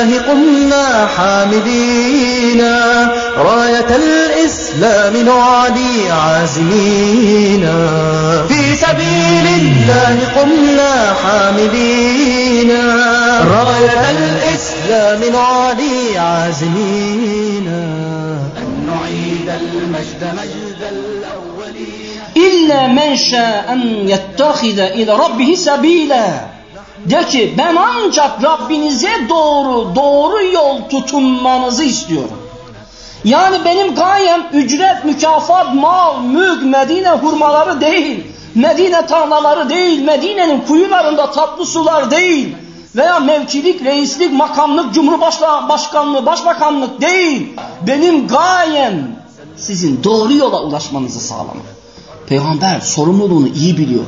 الله قمنا حامدينا راية الإسلام نعلي عازمينا في سبيل الله قمنا حامدينا راية الإسلام نعلي عازمينا أن نعيد المجد مجد الأولين. إلا من شاء أن يتخذ إلى ربه سبيلا. De ki ben ancak Rabbinize doğru doğru yol tutunmanızı istiyorum. Yani benim gayem ücret, mükafat, mal, mülk, Medine hurmaları değil. Medine tarlaları değil. Medine'nin kuyularında tatlı sular değil. Veya mevkilik, reislik, makamlık, cumhurbaşkanlığı, başbakanlık değil. Benim gayem sizin doğru yola ulaşmanızı sağlamak. Peygamber sorumluluğunu iyi biliyor.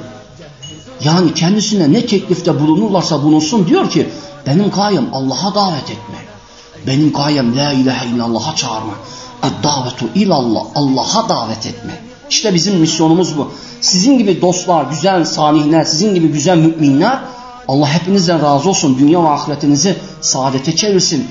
Yani kendisine ne teklifte bulunurlarsa bulunsun diyor ki benim gayem Allah'a davet etmek. Benim gayem la ilahe illallah'a çağırmak. davetu ilallah Allah'a davet etmek. İşte bizim misyonumuz bu. Sizin gibi dostlar, güzel salihler, sizin gibi güzel müminler Allah hepinizden razı olsun. Dünya ve ahiretinizi saadete çevirsin.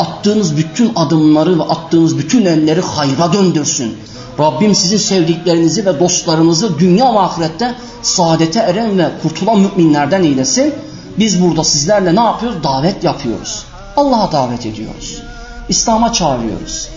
Attığınız bütün adımları ve attığınız bütün elleri hayra döndürsün. Rabbim sizin sevdiklerinizi ve dostlarınızı dünya ve ahirette saadete eren ve kurtulan müminlerden eylesin. Biz burada sizlerle ne yapıyoruz? Davet yapıyoruz. Allah'a davet ediyoruz. İslam'a çağırıyoruz.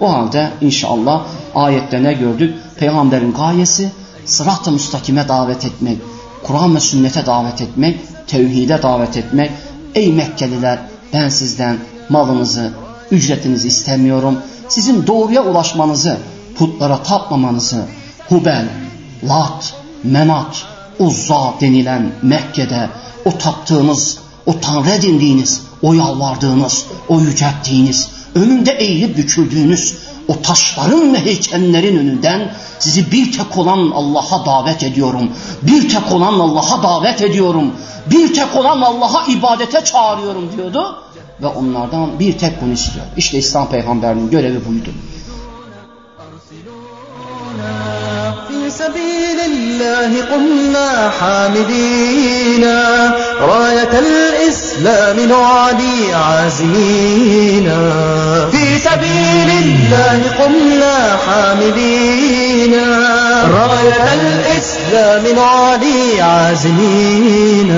O halde inşallah ayette ne gördük? Peygamberin gayesi sırat-ı müstakime davet etmek, Kur'an ve sünnete davet etmek, tevhide davet etmek. Ey Mekkeliler ben sizden malınızı, ücretinizi istemiyorum. Sizin doğruya ulaşmanızı, putlara tapmamanızı, Hubel, Lat, Menat, Uzza denilen Mekke'de o taptığınız, o tanrı edindiğiniz, o yalvardığınız, o yücelttiğiniz, önünde eğilip büküldüğünüz o taşların ve heykellerin önünden sizi bir tek olan Allah'a davet ediyorum. Bir tek olan Allah'a davet ediyorum. Bir tek olan Allah'a ibadete çağırıyorum diyordu Ve onlardan bir tek bunu istiyor. İşte İslam peygamberinin görevi buydu. سبيل الله قمنا حامدين راية الإسلام نعلي عازمين في سبيل الله قمنا حامدين راية الإسلام نعلي عازمين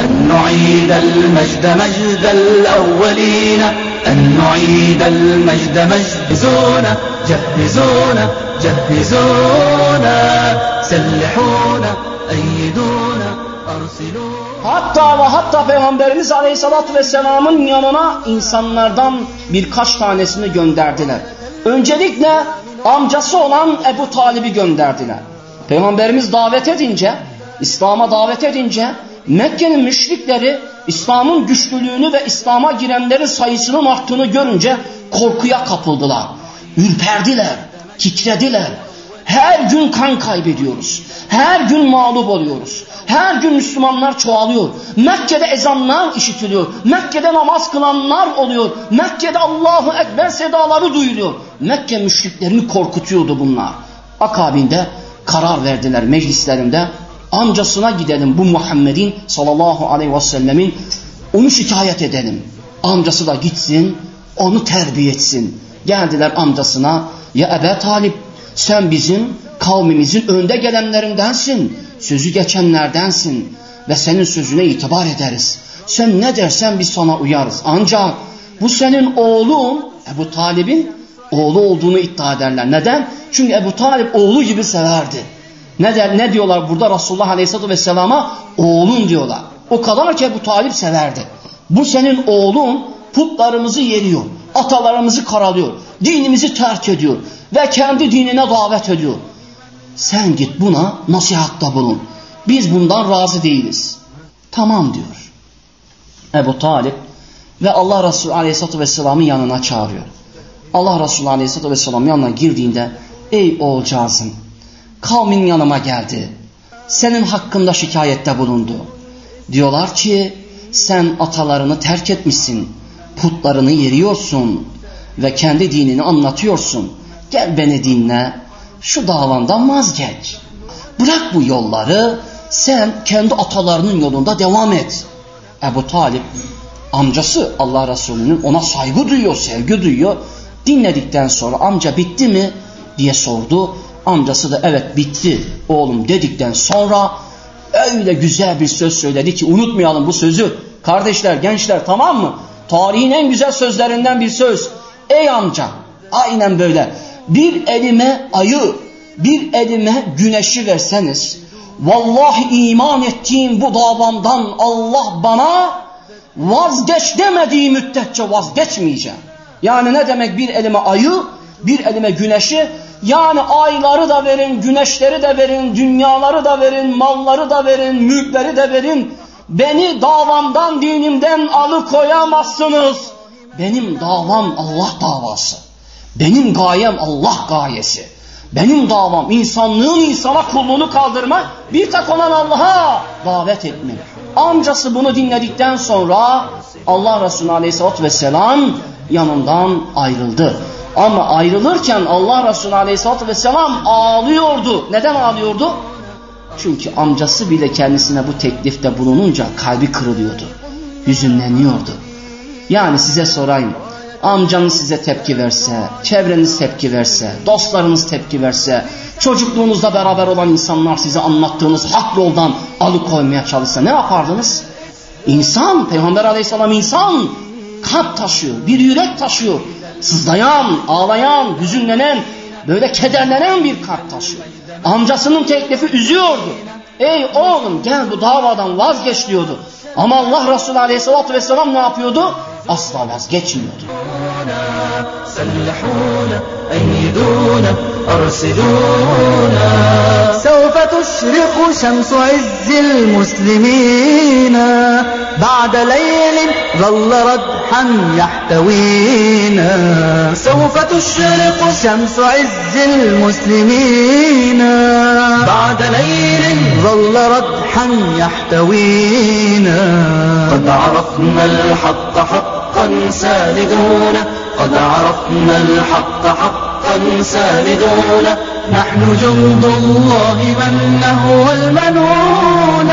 أن نعيد المجد مجد الأولين أن نعيد المجد مجد زونا جهزونا جهزونا سلحونا أيدونا أرسلونا Hatta ve hatta Peygamberimiz Aleyhisselatü Vesselam'ın yanına insanlardan birkaç tanesini gönderdiler. Öncelikle amcası olan Ebu Talib'i gönderdiler. Peygamberimiz davet edince, İslam'a davet edince Mekke'nin müşrikleri İslam'ın güçlülüğünü ve İslam'a girenlerin sayısının arttığını görünce korkuya kapıldılar. Ürperdiler, titrediler. Her gün kan kaybediyoruz. Her gün mağlup oluyoruz. Her gün Müslümanlar çoğalıyor. Mekke'de ezanlar işitiliyor. Mekke'de namaz kılanlar oluyor. Mekke'de Allahu Ekber sedaları duyuluyor. Mekke müşriklerini korkutuyordu bunlar. Akabinde karar verdiler meclislerinde. Amcasına gidelim bu Muhammed'in sallallahu aleyhi ve sellemin onu şikayet edelim. Amcası da gitsin onu terbiye etsin. Geldiler amcasına ya Ebe Talip sen bizim kavmimizin önde gelenlerindensin. Sözü geçenlerdensin ve senin sözüne itibar ederiz. Sen ne dersen biz sana uyarız. Ancak bu senin oğlun Ebu Talib'in oğlu olduğunu iddia ederler. Neden? Çünkü Ebu Talip oğlu gibi severdi. Ne, der, ne diyorlar burada Resulullah Aleyhisselatü Vesselam'a? Oğlun diyorlar. O kadar ki Ebu Talip severdi. Bu senin oğlun putlarımızı yeriyor. Atalarımızı karalıyor. Dinimizi terk ediyor. Ve kendi dinine davet ediyor. Sen git buna nasihatta bulun. Biz bundan razı değiliz. Tamam diyor. Ebu Talip ve Allah Resulü Aleyhisselatü Vesselam'ın yanına çağırıyor. Allah Resulü Aleyhisselatü Vesselam'ın yanına girdiğinde ey oğulcağızım kavmin yanıma geldi. Senin hakkında şikayette bulundu. Diyorlar ki sen atalarını terk etmişsin. Putlarını yeriyorsun ve kendi dinini anlatıyorsun. Gel beni dinle. Şu davandan vazgeç. Bırak bu yolları. Sen kendi atalarının yolunda devam et. Ebu Talip Amcası Allah Resulü'nün ona saygı duyuyor, sevgi duyuyor. Dinledikten sonra amca bitti mi diye sordu. Amcası da evet bitti oğlum dedikten sonra öyle güzel bir söz söyledi ki unutmayalım bu sözü. Kardeşler, gençler tamam mı? Tarihin en güzel sözlerinden bir söz. Ey amca, aynen böyle. Bir elime ayı, bir elime güneşi verseniz, vallahi iman ettiğim bu davamdan Allah bana vazgeç demediği müddetçe vazgeçmeyeceğim. Yani ne demek bir elime ayı, bir elime güneşi, yani ayları da verin, güneşleri de verin, dünyaları da verin, malları da verin, mülkleri de verin. Beni davamdan, dinimden alıkoyamazsınız. Benim davam Allah davası. Benim gayem Allah gayesi. Benim davam insanlığın insana kulluğunu kaldırmak, bir tek olan Allah'a davet etmek. Amcası bunu dinledikten sonra Allah Resulü Aleyhisselatü Vesselam yanından ayrıldı. Ama ayrılırken Allah Resulü Aleyhisselatü Vesselam ağlıyordu. Neden ağlıyordu? Çünkü amcası bile kendisine bu teklifte bulununca kalbi kırılıyordu. Hüzünleniyordu. Yani size sorayım. Amcanız size tepki verse, çevreniz tepki verse, dostlarınız tepki verse, çocukluğunuzda beraber olan insanlar size anlattığınız hak yoldan alıkoymaya çalışsa ne yapardınız? İnsan, Peygamber aleyhisselam insan, kalp taşıyor, bir yürek taşıyor. Sızlayan, ağlayan, hüzünlenen, böyle kederlenen bir kalp taşıyor. Amcasının teklifi üzüyordu. Ey oğlum gel bu davadan vazgeç diyordu. Ama Allah Resulü Aleyhisselatü Vesselam ne yapıyordu? Asla vazgeçmiyordu. سوف تشرق شمس عز المسلمين. بعد ليل ظل ردحا يحتوينا سوف تشرق شمس عز المسلمين. بعد ليل ظل ردحا يحتوينا قد عرفنا الحق حقا ساندون قد عرفنا الحق حقا ساندون نحن جند الله من نهو المنون